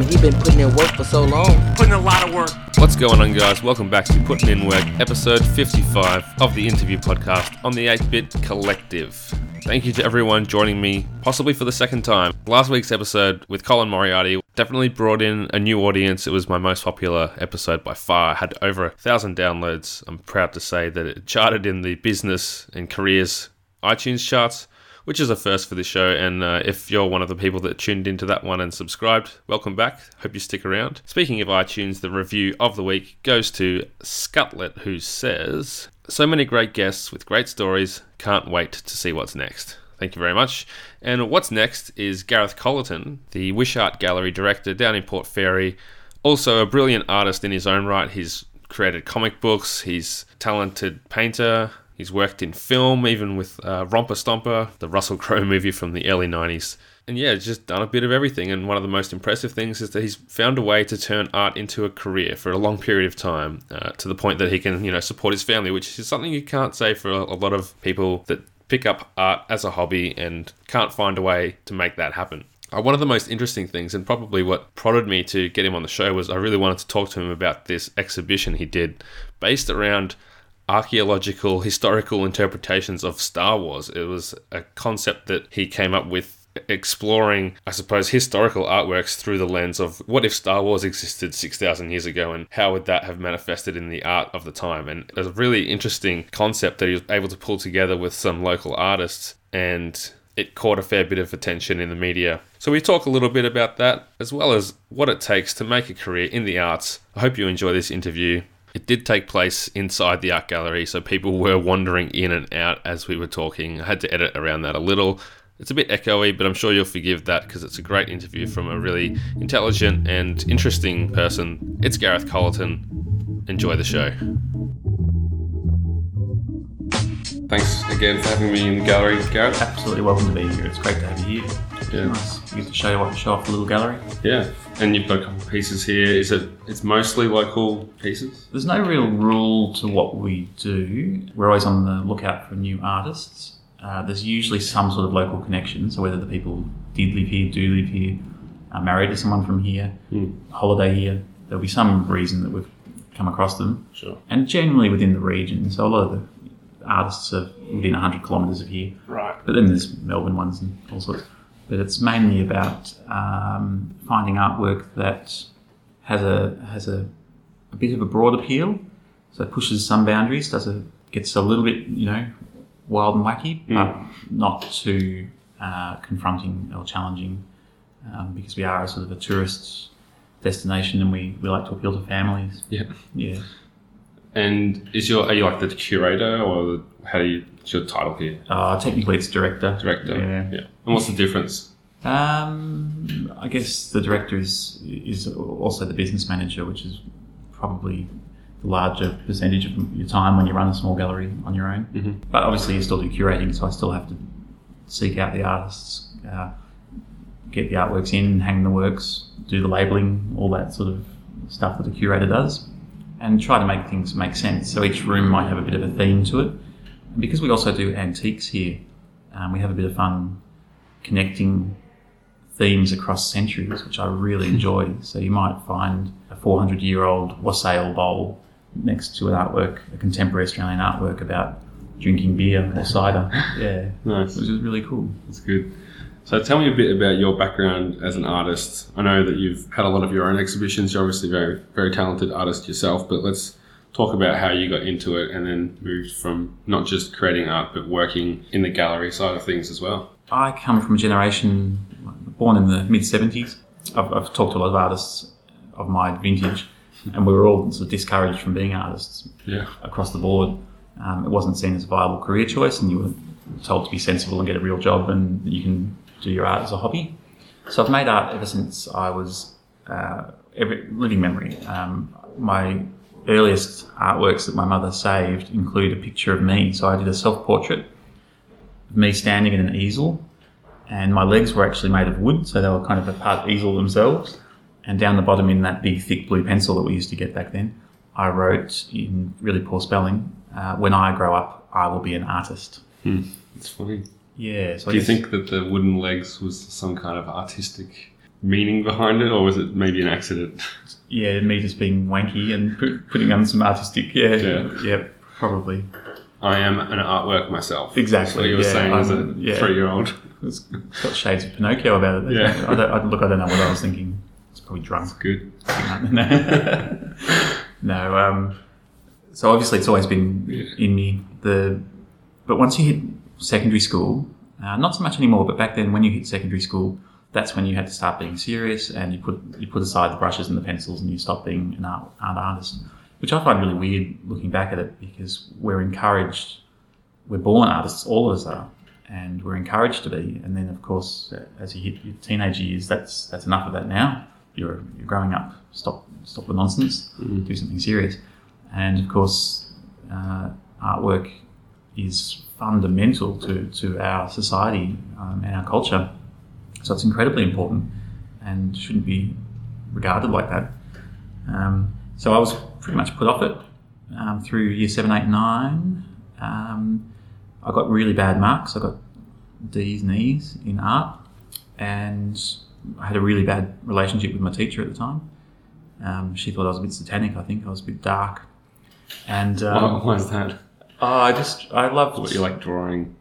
mean, he been putting in work for so long. Putting a lot of work. What's going on, guys? Welcome back to Putting In Work, episode 55 of the interview podcast on the 8 Bit Collective. Thank you to everyone joining me, possibly for the second time. Last week's episode with Colin Moriarty definitely brought in a new audience. It was my most popular episode by far. I had over a thousand downloads. I'm proud to say that it charted in the business and careers iTunes charts which is a first for this show. And uh, if you're one of the people that tuned into that one and subscribed, welcome back. Hope you stick around. Speaking of iTunes, the review of the week goes to Scutlet, who says, So many great guests with great stories. Can't wait to see what's next. Thank you very much. And what's next is Gareth Collerton, the Wishart Gallery director down in Port Fairy. Also, a brilliant artist in his own right. He's created comic books, he's talented painter, He's worked in film, even with uh, Romper Stomper, the Russell Crowe movie from the early 90s. And yeah, just done a bit of everything. And one of the most impressive things is that he's found a way to turn art into a career for a long period of time, uh, to the point that he can, you know, support his family, which is something you can't say for a, lot of people that pick up art as a hobby and can't find a way to make that happen. Uh, one of the most interesting things, and probably what prodded me to get him on the show, was I really wanted to talk to him about this exhibition he did based around archaeological, historical interpretations of Star Wars. It was a concept that he came up with exploring, I suppose, historical artworks through the lens of what if Star Wars existed 6,000 years ago and how would that have manifested in the art of the time? And a really interesting concept that he was able to pull together with some local artists and it caught a fair bit of attention in the media. So we talk a little bit about that as well as what it takes to make a career in the arts. I hope you enjoy this interview. It did take place inside the art gallery, so people were wandering in and out as we were talking. I had to edit around that a little. It's a bit echoey, but I'm sure you'll forgive that because it's a great interview from a really intelligent and interesting person. It's Gareth Colleton. Enjoy the show. Thanks again for having me in the gallery, Gareth. Absolutely welcome to be here. It's great to have you here. Yeah. Nice. You get to show you what show off the little gallery. Yeah, and you've got a couple of pieces here. Is it? It's mostly local pieces. There's no real rule to what we do. We're always on the lookout for new artists. Uh, there's usually some sort of local connection. So whether the people did live here, do live here, are married to someone from here, Hmm. holiday here, there'll be some reason that we've come across them. Sure. And generally within the region. So a lot of the artists are within 100 kilometres of here. Right. But then there's Melbourne ones and all sorts. But it's mainly about um, finding artwork that has a has a, a bit of a broad appeal, so it pushes some boundaries, does a gets a little bit you know wild and wacky, but not too uh, confronting or challenging, um, because we are a sort of a tourist destination and we, we like to appeal to families. Yeah. Yeah. And is your are you like the curator or how do you? What's your title here? Uh, technically, it's director. Director. Yeah. yeah. And what's the difference? Um, I guess the director is is also the business manager, which is probably the larger percentage of your time when you run a small gallery on your own. Mhm. But obviously, you still do curating, so I still have to seek out the artists, uh, get the artworks in, hang the works, do the labeling, all that sort of stuff that a curator does, and try to make things make sense. So each room might have a bit of a theme to it. Because we also do antiques here, um, we have a bit of fun connecting themes across centuries, which I really enjoy. So you might find a 400 year old wassail bowl next to an artwork, a contemporary Australian artwork about drinking beer or cider. Yeah, Nice. which is really cool. That's good. So tell me a bit about your background as an artist. I know that you've had a lot of your own exhibitions. You're obviously a very, very talented artist yourself, but let's talk about how you got into it and then moved from not just creating art, but working in the gallery side of things as well. I come from a generation born in the mid 70s. I've, I've talked to a lot of artists of my vintage, and we were all sort of discouraged from being artists Yeah. across the board. Um, it wasn't seen as a viable career choice, and you were told to be sensible and get a real job, and you can do your art as a hobby. So I've made art ever since I was uh, every living memory. Um, my earliest artworks that my mother saved include a picture of me. So I did a self portrait of me standing in an easel, and my legs were actually made of wood, so they were kind of a part easel themselves. And down the bottom, in that big, thick blue pencil that we used to get back then, I wrote in really poor spelling, uh, "When I grow up, I will be an artist." It's funny. Yeah. So Do you think that the wooden legs was some kind of artistic meaning behind it, or was it maybe an accident? Yeah, me just being wanky and put, putting on some artistic. Yeah, Yeah. yeah, probably. I am an artwork myself. Exactly, So you were yeah, saying as a I'm- yeah. three-year-old. It's got shades of Pinocchio about it. Yeah. I don't, I, look, I don't know what I was thinking. It's probably drunk. Good. no, no um, so obviously it's always been Yeah. in me. The but once you hit secondary school, uh, not so much anymore. But back then, when you hit secondary school, that's when you had to start being serious, and you put you put aside the brushes and the pencils, and you stop being an art, art artist, which I find really weird looking back at it because we're encouraged, we're born artists, all of us are, and we're encouraged to be. And then, of course, as you hit your teenage years, that's that's enough of that now. You're, you're growing up. Stop stop the nonsense. Do something serious. And of course, uh, artwork is fundamental to, to our society um, and our culture. So it's incredibly important and shouldn't be regarded like that. Um, so I was pretty much put off it um, through year seven, eight, nine. Um, I got really bad marks. I got D's and E's in art, and I had a really bad relationship with my teacher at the time. Um, she thought I was a bit satanic. I think I was a bit dark, and um, Why, why is that? oh, I just I loved What you like drawing?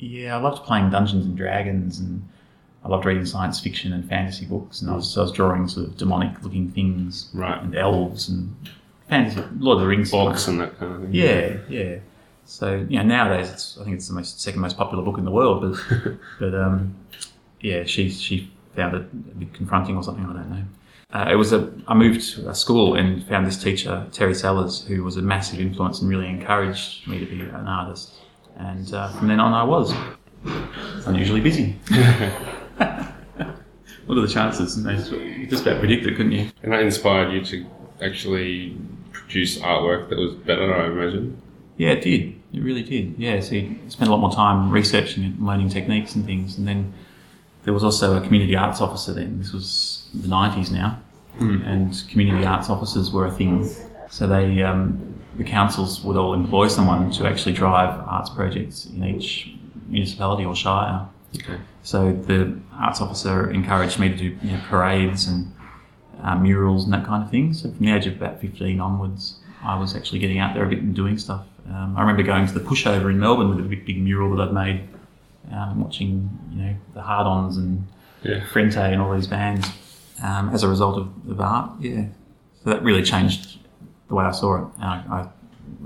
yeah, I loved playing Dungeons and Dragons, and I loved reading science fiction and fantasy books, and I was, I was drawing sort of demonic-looking things, Right. and elves and fantasy, Lord of the Rings, Books and that kind of thing. Yeah, yeah. So you know, nowadays it's I think it's the most second most popular book in the world, but but um, yeah, she she found it a bit confronting or something. I don't know. Uh, it was a I moved to a school and found this teacher Terry Sellers, who was a massive influence and really encouraged me to be an artist. And uh, from then on, I was unusually busy. what are the chances? And they- just about predict it, couldn't you? And that inspired you to actually produce artwork that was better, I imagine. Yeah, it did. It really did. Yeah, so you spent a lot more time researching and learning techniques and things. And then there was also a community arts officer then. This was the 90s now. And community arts officers were a thing. So they, um, the councils would all employ someone to actually drive arts projects in each municipality or shire. Okay. So the arts officer encouraged me to do you know, parades and uh, murals and that kind of thing. So from the age of about 15 onwards, I was actually getting out there a bit and doing stuff. Um, I remember going to the pushover in Melbourne with a big, big mural that I'd made, um, watching you know the Hard-Ons and Yeah. Frente and all these bands um, as a result of, of art. Yeah, so that really changed the way I saw it. And I,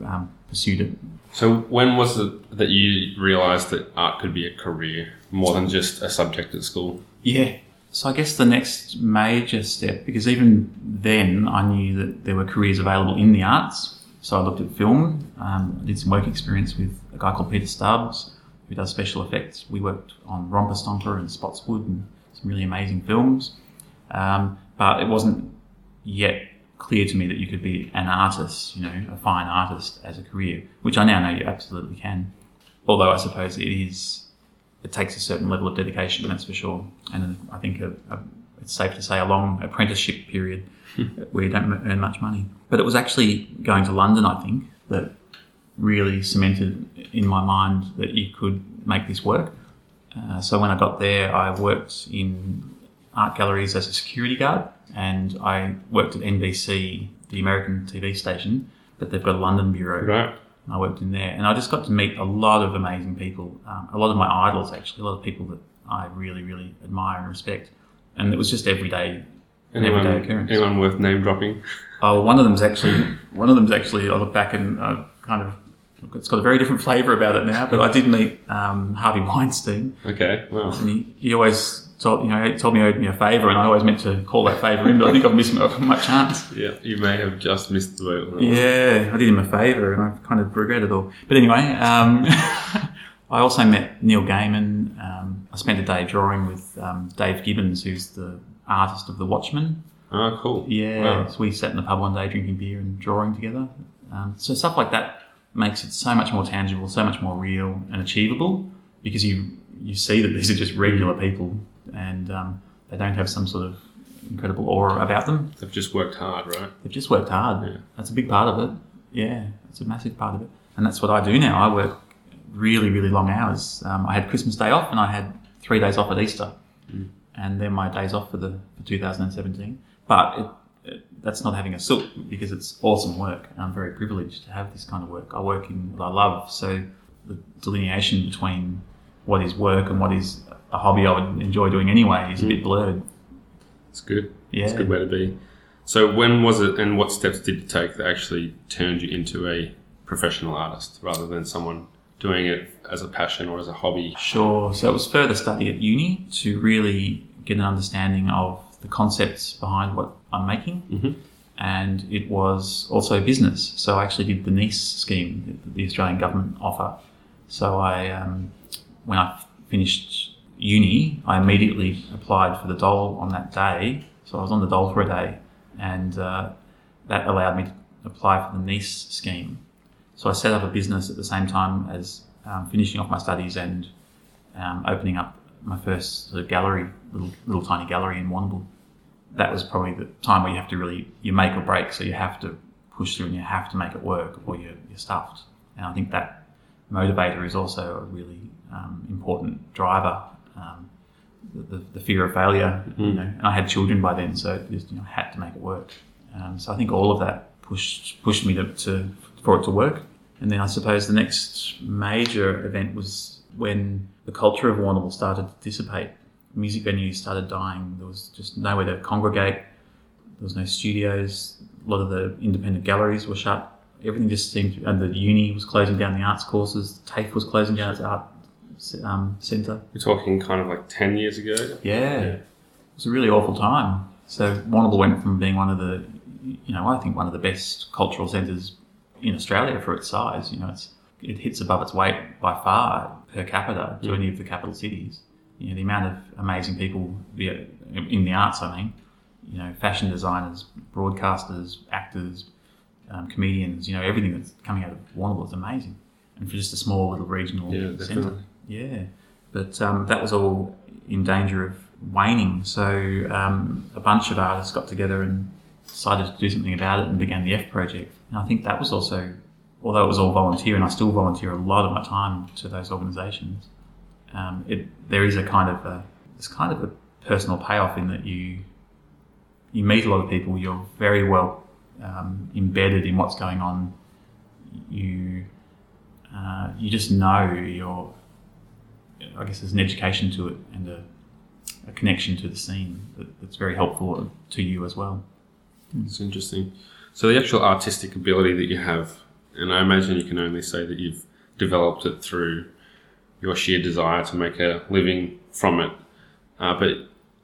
I um, pursued it. So when was it that you realised that art could be a career more than just a subject at school? Yeah. So I guess the next major step, because even then I knew that there were careers available in the arts. So I looked at film. Um, I did some work experience with a guy called Peter Stubbs, who does special effects. We worked on Romper Stomper and Spotswood and some really amazing films. Um, but it wasn't yet clear to me that you could be an artist, you know, a fine artist as a career, which I now know you absolutely can. Although I suppose it is it takes a certain level of dedication, that's for sure. And I think a, a, it's safe to say a long apprenticeship period where you don't earn much money. But it was actually going to London, I think, that really cemented in my mind that you could make this work. Uh, so when I got there, I worked in art galleries as a security guard, and I worked at NBC, the American TV station, but they've got a London bureau. Right. And I worked in there, and I just got to meet a lot of amazing people, um, a lot of my idols actually, a lot of people that I really, really admire and respect. And it was just everyday, an everyday Anyone, occurrence. anyone worth name dropping? Oh, one of them's actually one of them's actually. I look back and kind of. It's got a very different flavour about it now, but I did meet um, Harvey Weinstein, Okay. Well, and he, he always told you know he told me he owed me a favour, and I always meant to call that favour in, but I think I've missed my, my chance. yeah, you may have just missed the boat. on that one. Yeah, I did him a favour, and I kind of regret it all. But anyway, um, I also met Neil Gaiman. Um, I spent a day drawing with um, Dave Gibbons, who's the artist of The Watchmen. Oh, cool. Yeah, Wow. so we sat in the pub one day drinking beer and drawing together. Um, so stuff like that makes it so much more tangible, so much more real and achievable because you you see that these are just regular people and um, they don't have some sort of incredible aura about them. They've just worked hard, right? They've just worked hard. Yeah. That's a big part of it. Yeah, it's a massive part of it. And that's what I do now. I work really, really long hours. Um, I had Christmas Day off and I had three days off at Easter. and they're my days off for the for 2017. But it, it, that's not having a sook because it's awesome work, and I'm very privileged to have this kind of work. I work in what I love, so the delineation between what is work and what is a hobby I would enjoy doing anyway is a bit blurred. It's good. Yeah. It's a good way to be. So when was it and what steps did you take that actually turned you into a professional artist rather than someone doing it as a passion or as a hobby? Sure. So it was further study at uni to really get an understanding of the concepts behind what I'm making. Mhm. And it was also business. So I actually did the NEIS scheme that the Australian government offer. So I, um, when I finished uni, I immediately applied for the dole on that day. So I was on the dole for a day, and uh, that allowed me to apply for the NEIS scheme. So I set up a business at the same time as um, finishing off my studies and um, opening up my first sort of gallery, little, little tiny gallery in Warrnambool. That was probably the time where you have to really you make or break. So you have to push through and you have to make it work, or you're, you're stuffed. And I think that motivator is also a really um, important driver. Um, the, the, the fear of failure, you know. And I had children by then, so just you know had to make it work. Um, so I think all of that pushed pushed me to, to for it to work. And then I suppose the next major event was when the culture of Warrnambool started to dissipate. Music venues started dying. There was just nowhere to congregate. There was no studios. A lot of the independent galleries were shut. Everything just seemed, and the uni was closing down the arts courses. TAFE was closing down its art um, centre. We're talking kind of like 10 years ago. Yeah. It was a really awful time. So Warrnambool went from being one of the, you know, I think one of the best cultural centres in Australia for its size. You know, it's it hits above its weight by far per capita to any of the capital cities. You know, the amount of amazing people yeah, in the arts. I mean, you know, fashion designers, broadcasters, actors, um, comedians. You know, everything that's coming out of Warrnambool is amazing, and for just a small little regional Yeah, centre. Yeah, but um, that was all in danger of waning. So um, a bunch of artists got together and decided to do something about it and began the F project. And I think that was also, although it was all volunteer, and I still volunteer a lot of my time to those organisations. Um, it there is a kind of a it's kind of a personal payoff in that you you meet a lot of people. You're very well um, embedded in what's going on. You uh, you just know you're I guess there's an education to it and a, a connection to the scene that, that's very helpful to you as well. It's interesting. So the actual artistic ability that you have, and I imagine you can only say that you've developed it through your sheer desire to make a living from it. Uh, but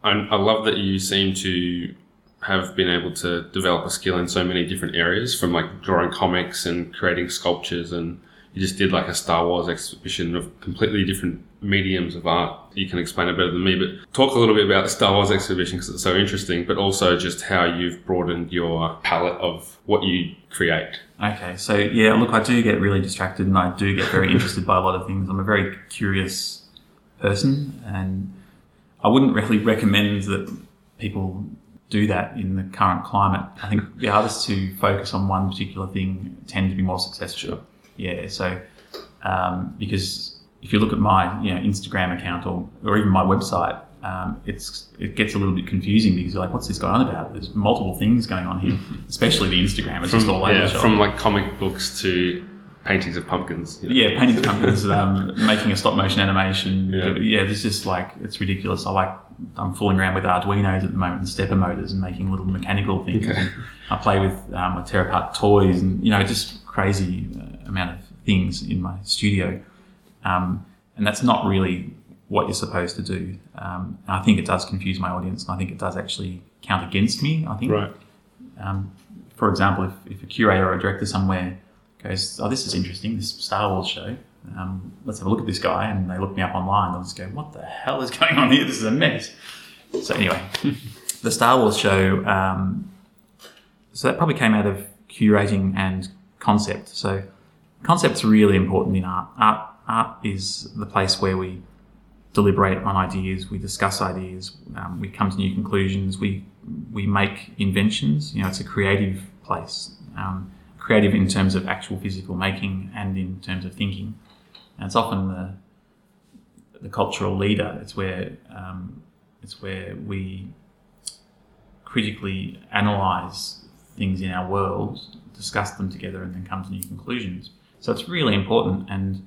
I, I love that you seem to have been able to develop a skill in so many different areas, from like drawing comics and creating sculptures, and you just did like a Star Wars exhibition of completely different mediums of art. You can explain it better than me, but talk a little bit about the Star Wars exhibition because it's so interesting, but also just how you've broadened your palette of what you create. Okay, so yeah, look, I do get really distracted and I do get very interested by a lot of things. I'm a very curious person and I wouldn't really recommend that people do that in the current climate. I think the artists who focus on one particular thing tend to be more successful. Sure. Yeah, so um, because if you look at my you know Instagram account or, or even my website, um, it's it gets a little bit confusing because you're like, what's this going on about? There's multiple things going on here, especially the Instagram. It's just all over yeah, the shop. from like comic books to paintings of pumpkins. you know. yeah, painting pumpkins, um, making a stop motion animation. Yeah. Yeah. there's just like it's ridiculous. I like I'm fooling around with Arduino's at the moment and stepper motors and making little mechanical things. Okay. I play with um, with tear apart toys and you know just crazy uh, amount of things in my studio, um, and that's not really what you're supposed to do. Um, and I think it does confuse my audience, and I think it does actually count against me. I think Right. um, for example, if, if a curator or a director somewhere goes, "Oh, this is interesting, this Star Wars show. Um, let's have a look at this guy," and they look me up online, they'll just go, "What the hell is going on here? This is a mess." So anyway, the Star Wars show. Um, so that probably came out of curating and concept. So concept's really important in art. Art art is the place where we deliberate on ideas, we discuss ideas, um, we come to new conclusions, we we make inventions. You know, it's a creative place. Um, creative in terms of actual physical making and in terms of thinking. And it's often the the cultural leader. It's where um, It's where we critically analyze things in our world, discuss them together, and then come to new conclusions. So it's really important. And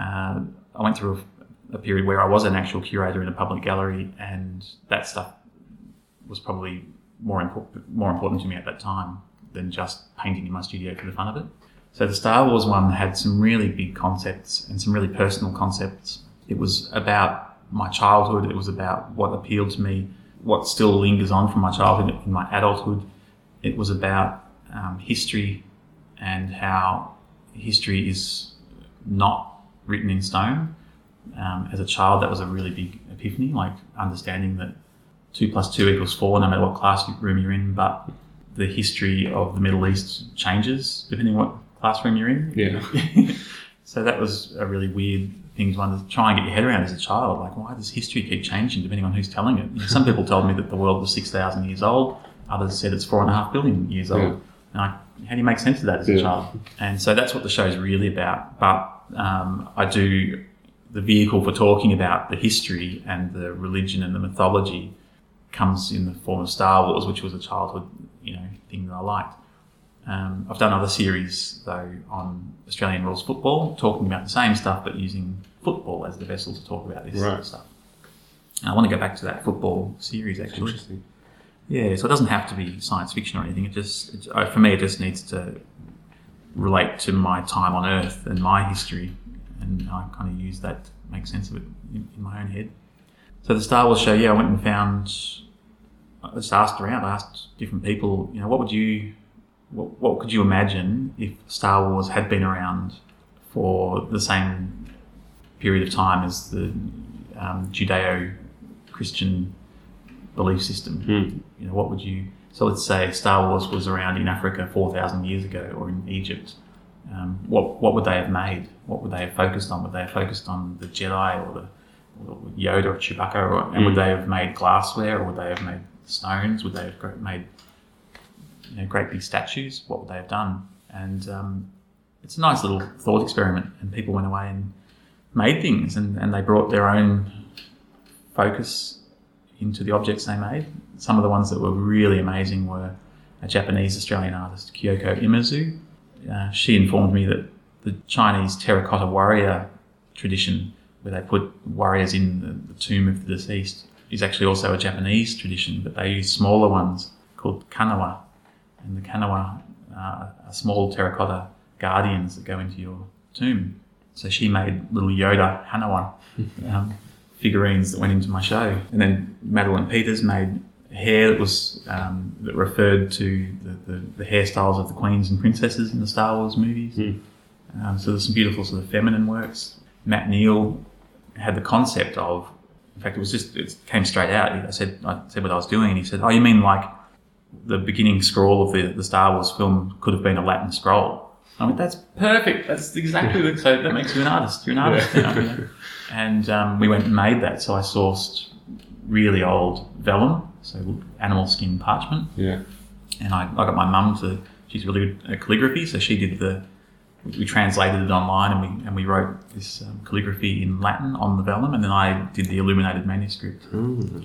uh, I went through a, a period where I was an actual curator in a public gallery, and that stuff was probably more important more important to me at that time than just painting in my studio for the fun of it. So the Star Wars one had some really big concepts and some really personal concepts. It was about my childhood. It was about what appealed to me, what still lingers on from my childhood in my adulthood. It was about um, history and how history is not written in stone. Um, as a child, that was a really big epiphany, like understanding that two plus two equals four, no matter what classroom you're in. But the history of the Middle East changes depending on what classroom you're in. Yeah. so that was a really weird thing to try and get your head around as a child. Like, why does history keep changing depending on who's telling it? You know, some people told me that the world was 6,000 years old. Others said it's four and a half billion years old. Yeah. And I, how do you make sense of that as a child? And so that's what the show's really about. But um, I do the vehicle for talking about the history and the religion and the mythology comes in the form of Star Wars, which was a childhood, you know, thing that I liked. Um, I've done other series though on Australian rules football, talking about the same stuff but using football as the vessel to talk about this sort Right. of stuff. And I want to go back to that football series actually. Interesting. Yeah, so it doesn't have to be science fiction or anything. It just, it, for me, it just needs to relate to my time on Earth and my history, and I kind of use that to make sense of it in, in my own head. So the Star Wars show, yeah, I went and found. I just asked around, I asked different people, you know, what would you, what, what could you imagine if Star Wars had been around for the same period of time as the um, Judeo-Christian belief system? Hmm. you know, what would you? So let's say Star Wars was around in Africa four thousand years ago, or in Egypt. Um, what what would they have made? What would they have focused on? Would they have focused on the Jedi or the or Yoda or Chewbacca, or, and would they have made glassware, or would they have made stones? Would they have made you know, great big statues? What would they have done? And um, it's a nice little thought experiment. And people went away and made things, and, and they brought their own focus into the objects they made. Some of the ones that were really amazing were a Japanese Australian artist, Kyoko Imazu. Uh, she informed me that the Chinese terracotta warrior tradition, where they put warriors in the, the tomb of the deceased, is actually also a Japanese tradition, but they use smaller ones called haniwa. And the haniwa uh, are small terracotta guardians that go into your tomb. So she made little Yoda Haniwa um, figurines that went into my show. And then Madeline Peters made hair that was um, that referred to the, the, the hairstyles of the queens and princesses in the Star Wars movies. Um, so there's some beautiful sort of feminine works. Matt Neal had the concept of, in fact, it was just it came straight out. I said I said what I was doing, and he said, "Oh, you mean like the beginning scroll of the, the Star Wars film could have been a Latin scroll?" I went, "That's perfect. That's exactly the, so that makes you an artist. You're an artist." Yeah. you know? And um, we went and made that. So I sourced really old vellum, so animal skin parchment, Yeah. and I, I got my mum to. She's really good at calligraphy, so she did the. We translated it online, and we and we wrote this um, calligraphy in Latin on the vellum, and then I did the illuminated manuscript.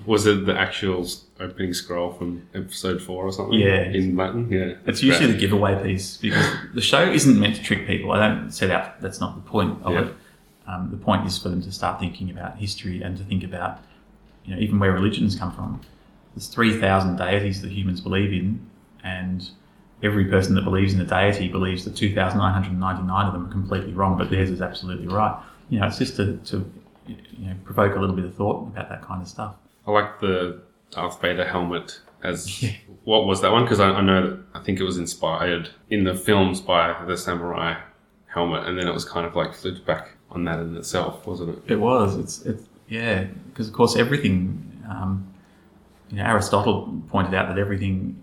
Was it the actual opening scroll from episode four or something? Yeah. In Latin? Yeah. It's usually the giveaway piece because the show isn't meant to trick people. I don't set out. That's not the point of Yeah. it. Um, the point is for them to start thinking about history and to think about, you know, even where religions come from. There's three thousand deities that humans believe in, and every person that believes in a deity believes that two thousand nine hundred ninety nine of them are completely wrong, but theirs is absolutely right. You know, it's just to, to you know provoke a little bit of thought about that kind of stuff. I like the Darth Vader helmet as Yeah. what was that one? Because I, I know that I think it was inspired in the films by the samurai helmet, and then it was kind of like flipped back on that in itself, wasn't it? It was. It's. It's. Yeah. Because of course everything. Um, you know, Aristotle pointed out that everything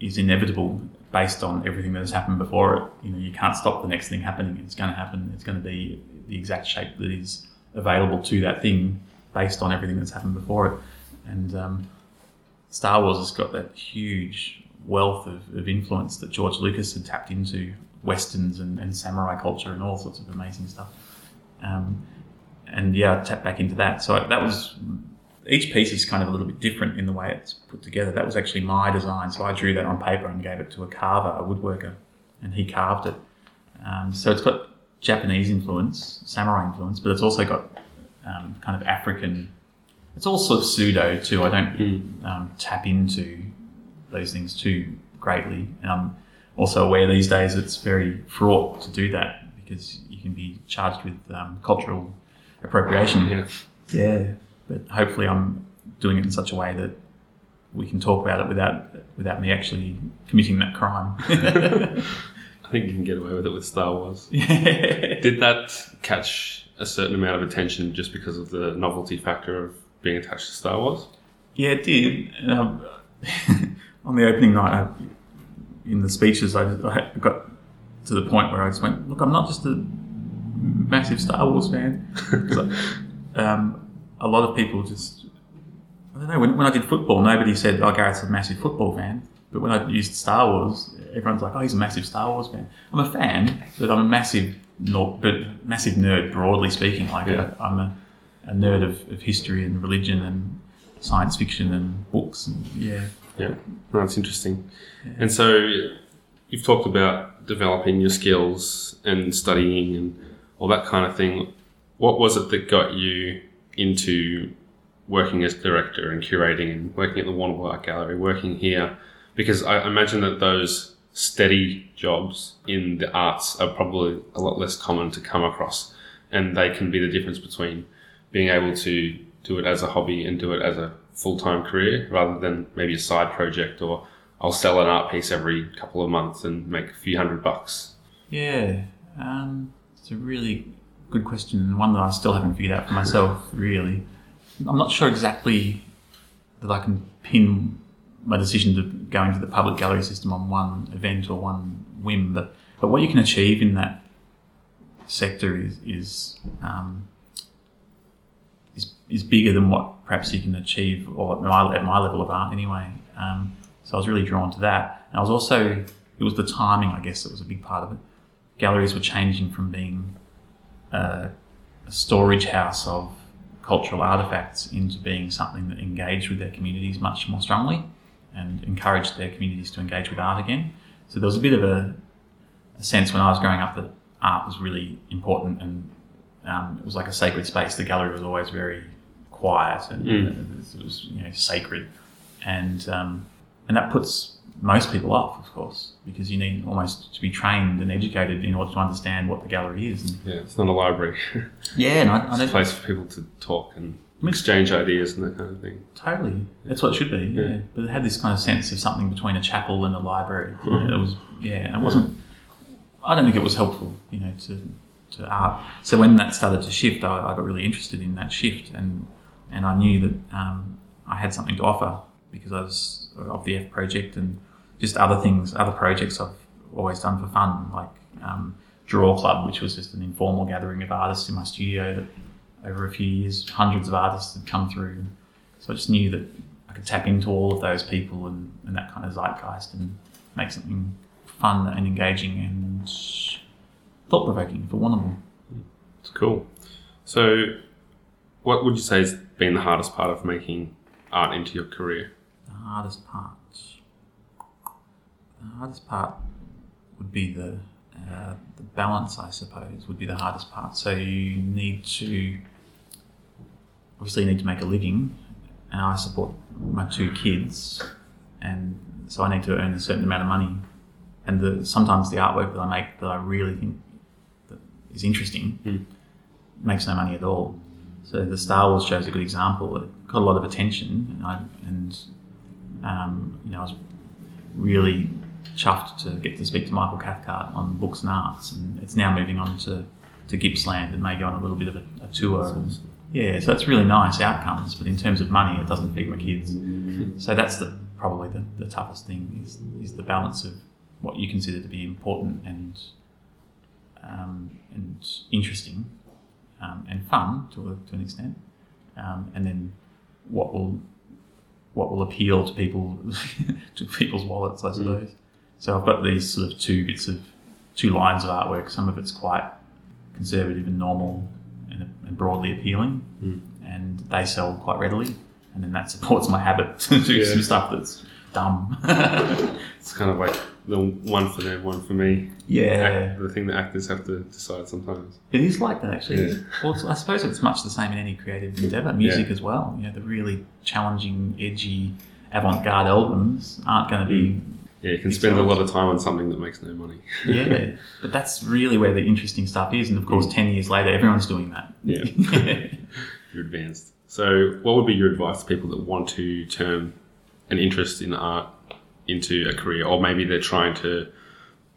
is inevitable based on everything that has happened before it. You know, you can't stop the next thing happening. It's going to happen. It's going to be the exact shape that is available to that thing based on everything that's happened before it. And um, Star Wars has got that huge wealth of, of influence that George Lucas had tapped into westerns and, and samurai culture and all sorts of amazing stuff. Um, and yeah, I tapped back into that. So that was each piece is kind of a little bit different in the way it's put together. That was actually my design, so I drew that on paper and gave it to a carver, a woodworker, and he carved it. Um, so it's got Japanese influence, samurai influence, but it's also got um, kind of African. It's all sort of pseudo too. I don't um, tap into those things too greatly, and I'm also aware these days it's very fraught to do that because you can be charged with um, cultural appropriation. Yeah. Yeah, but hopefully I'm doing it in such a way that we can talk about it without without me actually committing that crime. I think you can get away with it with Star Wars. Did that catch a certain amount of attention just because of the novelty factor of being attached to Star Wars? Yeah, it did. Um, on the opening night, I, in the speeches, I, I got to the point where I just went, "Look, I'm not just a massive Star Wars fan." So, um, a lot of people just, I don't know. When, when I did football, nobody said, "Oh, Gareth's a massive football fan." But when I used Star Wars, everyone's like, "Oh, he's a massive Star Wars fan." I'm a fan, but I'm a massive, nor- but massive nerd, broadly speaking. Like, Yeah. I, I'm a, a nerd of, of history and religion and science fiction and books. And, yeah, Yeah, no, that's interesting. And so you've talked about developing your skills and studying and all that kind of thing. What was it that got you into working as director and curating and working at the Warrnambool Art Gallery, working here? Because I imagine that those steady jobs in the arts are probably a lot less common to come across, and they can be the difference between being able to do it as a hobby and do it as a full time career rather than maybe a side project or I'll sell an art piece every couple of months and make a few hundred bucks. yeah. Um, it's a really good question and one that I still haven't figured out for myself. Really, I'm not sure exactly that I can pin my decision to go into the public gallery system on one event or one whim, but but what you can achieve in that sector is is um, is, is bigger than what perhaps you can achieve or at my, at my level of art anyway. Um, so I was really drawn to that. And I was also, it was the timing, I guess, that was a big part of it. Galleries were changing from being a, storage house of cultural artifacts into being something that engaged with their communities much more strongly and encouraged their communities to engage with art again. So there was a bit of a, a sense when I was growing up that art was really important and um, it was like a sacred space. The gallery was always very quiet and Mm. it was you know sacred, and um, and that puts most people off, of course, because you need almost to be trained and educated in order to understand what the gallery is. And, Yeah, it's not a library. yeah, and I, I it's a place for people to talk and exchange ideas and that kind of thing. Totally, that's what it should be. Yeah. Yeah. but it had this kind of sense of something between a chapel and a library. It was, yeah, it wasn't. I don't think it was helpful, you know, to to art. So when that started to shift, I, I got really interested in that shift, and and I knew that um, I had something to offer because I was of the F project and just other things, other projects I've always done for fun, like um, Draw Club, which was just an informal gathering of artists in my studio that over a few years, hundreds of artists had come through. So I just knew that I could tap into all of those people and, and that kind of zeitgeist and make something fun and engaging and thought provoking for one of them. It's cool. So, what would you say has been the hardest part of making art into your career? The hardest part. The hardest part would be the uh, the balance, I suppose, would be the hardest part. So you need to obviously you need to make a living, and I support my two kids, and so I need to earn a certain amount of money. And the, sometimes the artwork that I make that I really think that is interesting Mm. makes no money at all. So the Star Wars show is a good example. It got a lot of attention, and, I, and um, you know, I was really chuffed to get to speak to Michael Cathcart on books and arts, and it's now moving on to, to Gippsland and may go on a little bit of a, a tour. Yeah, so that's really nice outcomes, but in terms of money, it doesn't feed my kids. So that's the probably the, the toughest thing is is the balance of what you consider to be important and um, and interesting um, and fun to, a, to an extent, um, and then what will what will appeal to people to people's wallets, I suppose. So I've got these sort of two bits of two lines of artwork. Some of it's quite conservative and normal and, and broadly appealing, Mm. and they sell quite readily. and then that supports my habit to do Yeah. some stuff that's dumb. It's kind of like the one for them, one for me. yeah, Act- the thing that actors have to decide sometimes. it is like that actually. Yeah. Well, I suppose it's much the same in any creative endeavor, music as well. You know, the really challenging, edgy, avant-garde albums aren't going to be mm. Yeah, you can spend a lot of time on something that makes no money. yeah, but that's really where the interesting stuff is. And of course, mm. 10 years later, everyone's doing that. Yeah. You're advanced. So, what would be your advice to people that want to turn an interest in art into a career, or maybe they're trying to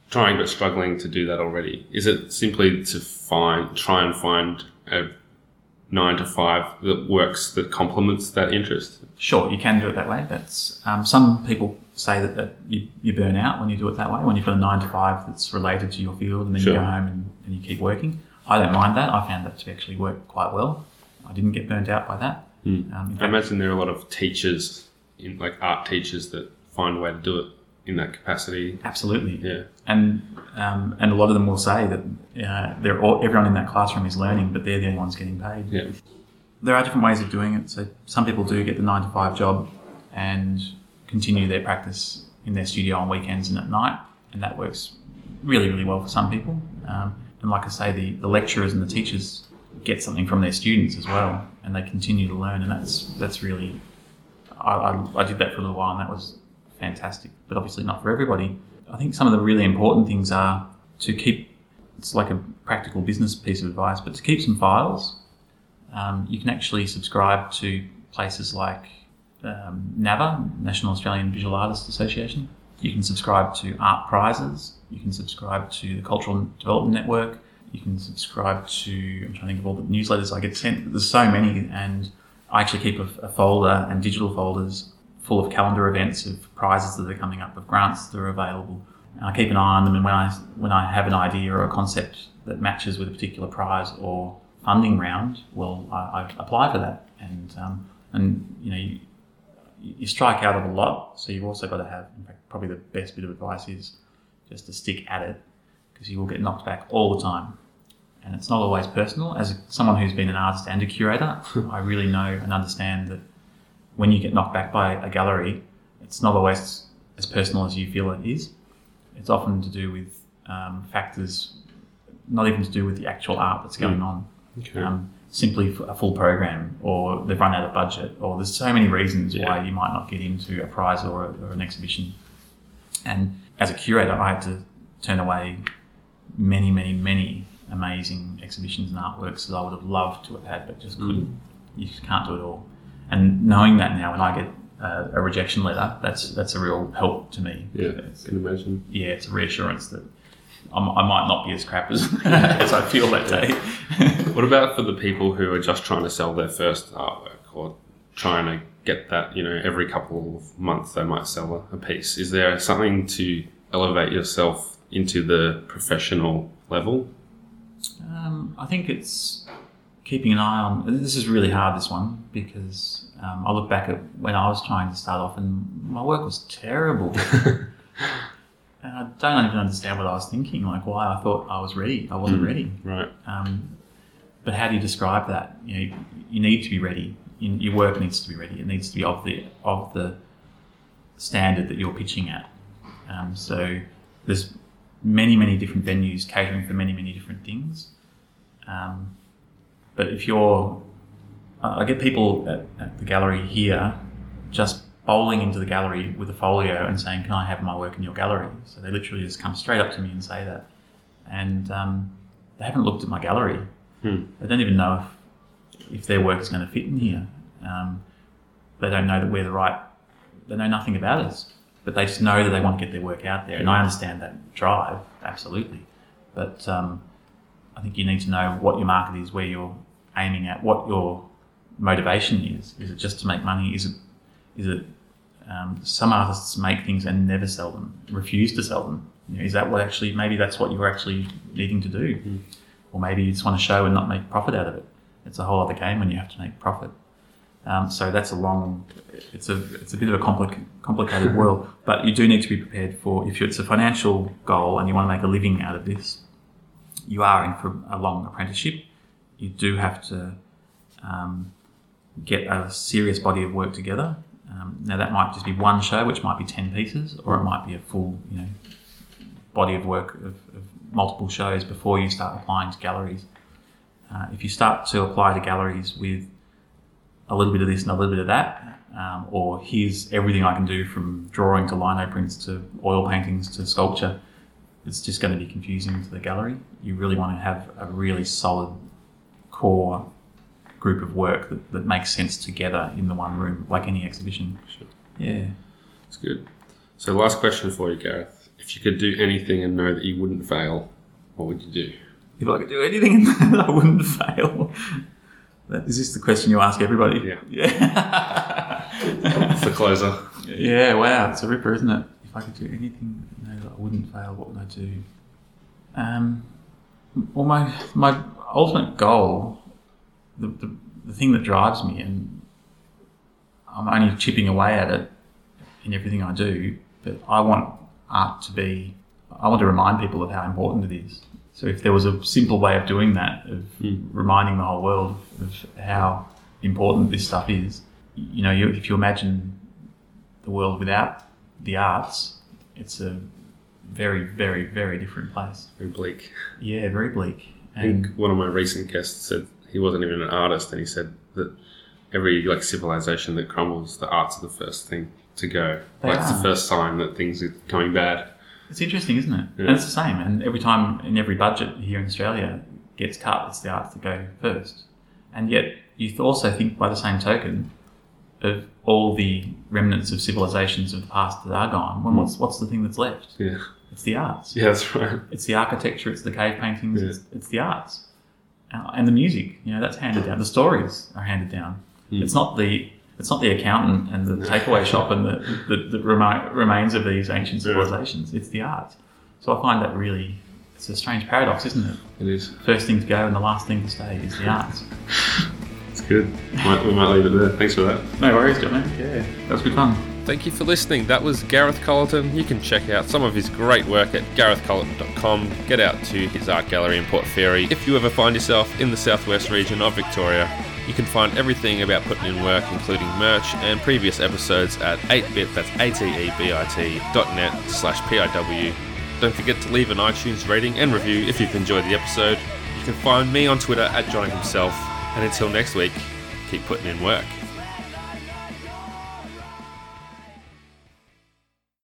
trying but struggling to do that already? Is it simply to find try and find a nine to five that works that complements that interest? sure, you can do it that way. That's um, Some people say that, that you, you burn out when you do it that way, when you've got a nine to five that's related to your field and then Sure. you go home and, and you keep working. I don't mind that. I found that to actually work quite well. I didn't get burnt out by that. Um, in I imagine there are a lot of teachers, in like art teachers, that find a way to do it in that capacity. absolutely. Yeah, And um, and a lot of them will say that uh, they're all, everyone in that classroom is learning, but they're the only ones getting paid. yeah, there are different ways of doing it. So some people do get the nine to five job and continue their practice in their studio on weekends and at night, and that works really, really well for some people. Um, and like I say, the, the lecturers and the teachers get something from their students as well, and they continue to learn, and that's that's really. I, I, I did that for a little while, and that was fantastic. But obviously not for everybody. I think some of the really important things are to keep. It's like a practical business piece of advice, but to keep some files um, you can actually subscribe to places like um, NAVA, National Australian Visual Artists Association. You can subscribe to art prizes. You can subscribe to the Cultural Development Network. You can subscribe to, I'm trying to think of all the newsletters I get sent. There's so many, and I actually keep a, a folder and digital folders full of calendar events of prizes that are coming up, of grants that are available. And I keep an eye on them, and when I when I have an idea or a concept that matches with a particular prize or funding round, well, I, I apply for that, and um, and you know you, you strike out of a lot, so you've also got to have. In fact, probably the best bit of advice is just to stick at it, because you will get knocked back all the time, and it's not always personal. As someone who's been an artist and a curator, I really know and understand that when you get knocked back by a gallery, it's not always as personal as you feel it is. It's often to do with um, factors, not even to do with the actual art that's going on. okay. Um, simply a full program, or they've run out of budget, or there's so many reasons Yeah. why you might not get into a prize or, a, or an exhibition. And as a curator, I had to turn away many, many, many amazing exhibitions and artworks that I would have loved to have had, but just couldn't. You just can't do it all. And knowing that now, when I get uh, a rejection letter, that's that's a real help to me. yeah, It's- can imagine. yeah, it's a reassurance that I'm, I might not be as crap as, as I feel that day. What about for the people who are just trying to sell their first artwork or trying to get that, you know, every couple of months they might sell a, a piece? Is there something to elevate yourself into the professional level? Um, I think it's keeping an eye on. This is really hard, this one, because um, I look back at when I was trying to start off and my work was terrible. and I don't even understand what I was thinking, like why I thought I was ready. I wasn't ready. Right. Um, but how do you describe that? You know, you need to be ready. You, your work needs to be ready. It needs to be of the of the standard that you're pitching at. Um, so there's many many different venues catering for many many different things. But if you're, I I get people at, at the gallery here just bowling into the gallery with a folio and saying, "Can I have my work in your gallery?" So they literally just come straight up to me and say that, and um, they haven't looked at my gallery. Hmm. They don't even know if, if their work is going to fit in here. Um, they don't know that we're the right. They know nothing about us, but they just know that they want to get their work out there. And I understand that drive absolutely, but um, I think you need to know what your market is, where you're aiming at, what your motivation is. Is it just to make money? Is it is it um, some artists make things and never sell them, refuse to sell them. You know, is that what actually? Maybe that's what you're actually needing to do, or maybe you just want to show and not make profit out of it. It's a whole other game when you have to make profit. Um, so that's a long. It's a it's a bit of a complic- complicated world, but you do need to be prepared for if it's a financial goal and you want to make a living out of this. You are in for a long apprenticeship. You do have to um, get a serious body of work together. Um, now that might just be one show, which might be ten pieces, or it might be a full, you know, body of work of, of multiple shows before you start applying to galleries. Uh, if you start to apply to galleries with a little bit of this and a little bit of that, um, or here's everything I can do from drawing to lino prints to oil paintings to sculpture, it's just going to be confusing to the gallery. You really want to have a really solid core group of work that, that makes sense together in the one room, like any exhibition. Sure. Yeah. That's good. So, last question for you, Gareth. If you could do anything and know that you wouldn't fail, what would you do? If I could do anything and I wouldn't fail. Is this the question you ask everybody? Yeah. Yeah. It's the closer. yeah, wow. It's a ripper, isn't it? If I could do anything that I wouldn't fail, what would I do? Um, well, my, my ultimate goal, the, the, the thing that drives me, and I'm only chipping away at it in everything I do, but I want art to be, I want to remind people of how important it is. So if there was a simple way of doing that, of hmm. reminding the whole world of how important this stuff is, you know, you, if you imagine the world without the arts, it's a very, very, very different place. Very bleak. Yeah, very bleak. I think And one of my recent guests said he wasn't even an artist, and he said that every like civilization that crumbles, the arts are the first thing to go. They like it's the first sign that things are going bad. it's interesting, isn't it? Yeah. And it's the same. And every time in every budget here in Australia gets cut, it's the arts that go first. And yet you also think by the same token of all the remnants of civilizations of the past that are gone. Well, mm. what's what's the thing that's left? Yeah. It's the arts. Yeah, that's right. It's the architecture. It's the cave paintings. Yeah. It's, it's the arts, uh, and the music. You know, that's handed down. The stories are handed down. Hmm. It's not the it's not the accountant and the takeaway shop and the the, the remi- remains of these ancient civilizations. It's the arts. So I find that really it's a strange paradox, isn't it? It is. First thing to go and the last thing to stay is the arts. It's good. Might, we might leave it there. Thanks for that. No worries, John. Yeah, that was good fun. Thank you for listening. That was Gareth Colleton. You can check out some of his great work at garethcolleton.com. Get out to his art gallery in Port Fairy. If you ever find yourself in the southwest region of Victoria, you can find everything about putting in work, including merch and previous episodes at atebit, that's A-T-E-B-I-T dot net slash P-I-W. Don't forget to leave an iTunes rating and review if you've enjoyed the episode. You can find me on Twitter at Johnny himself. And until next week, keep putting in work.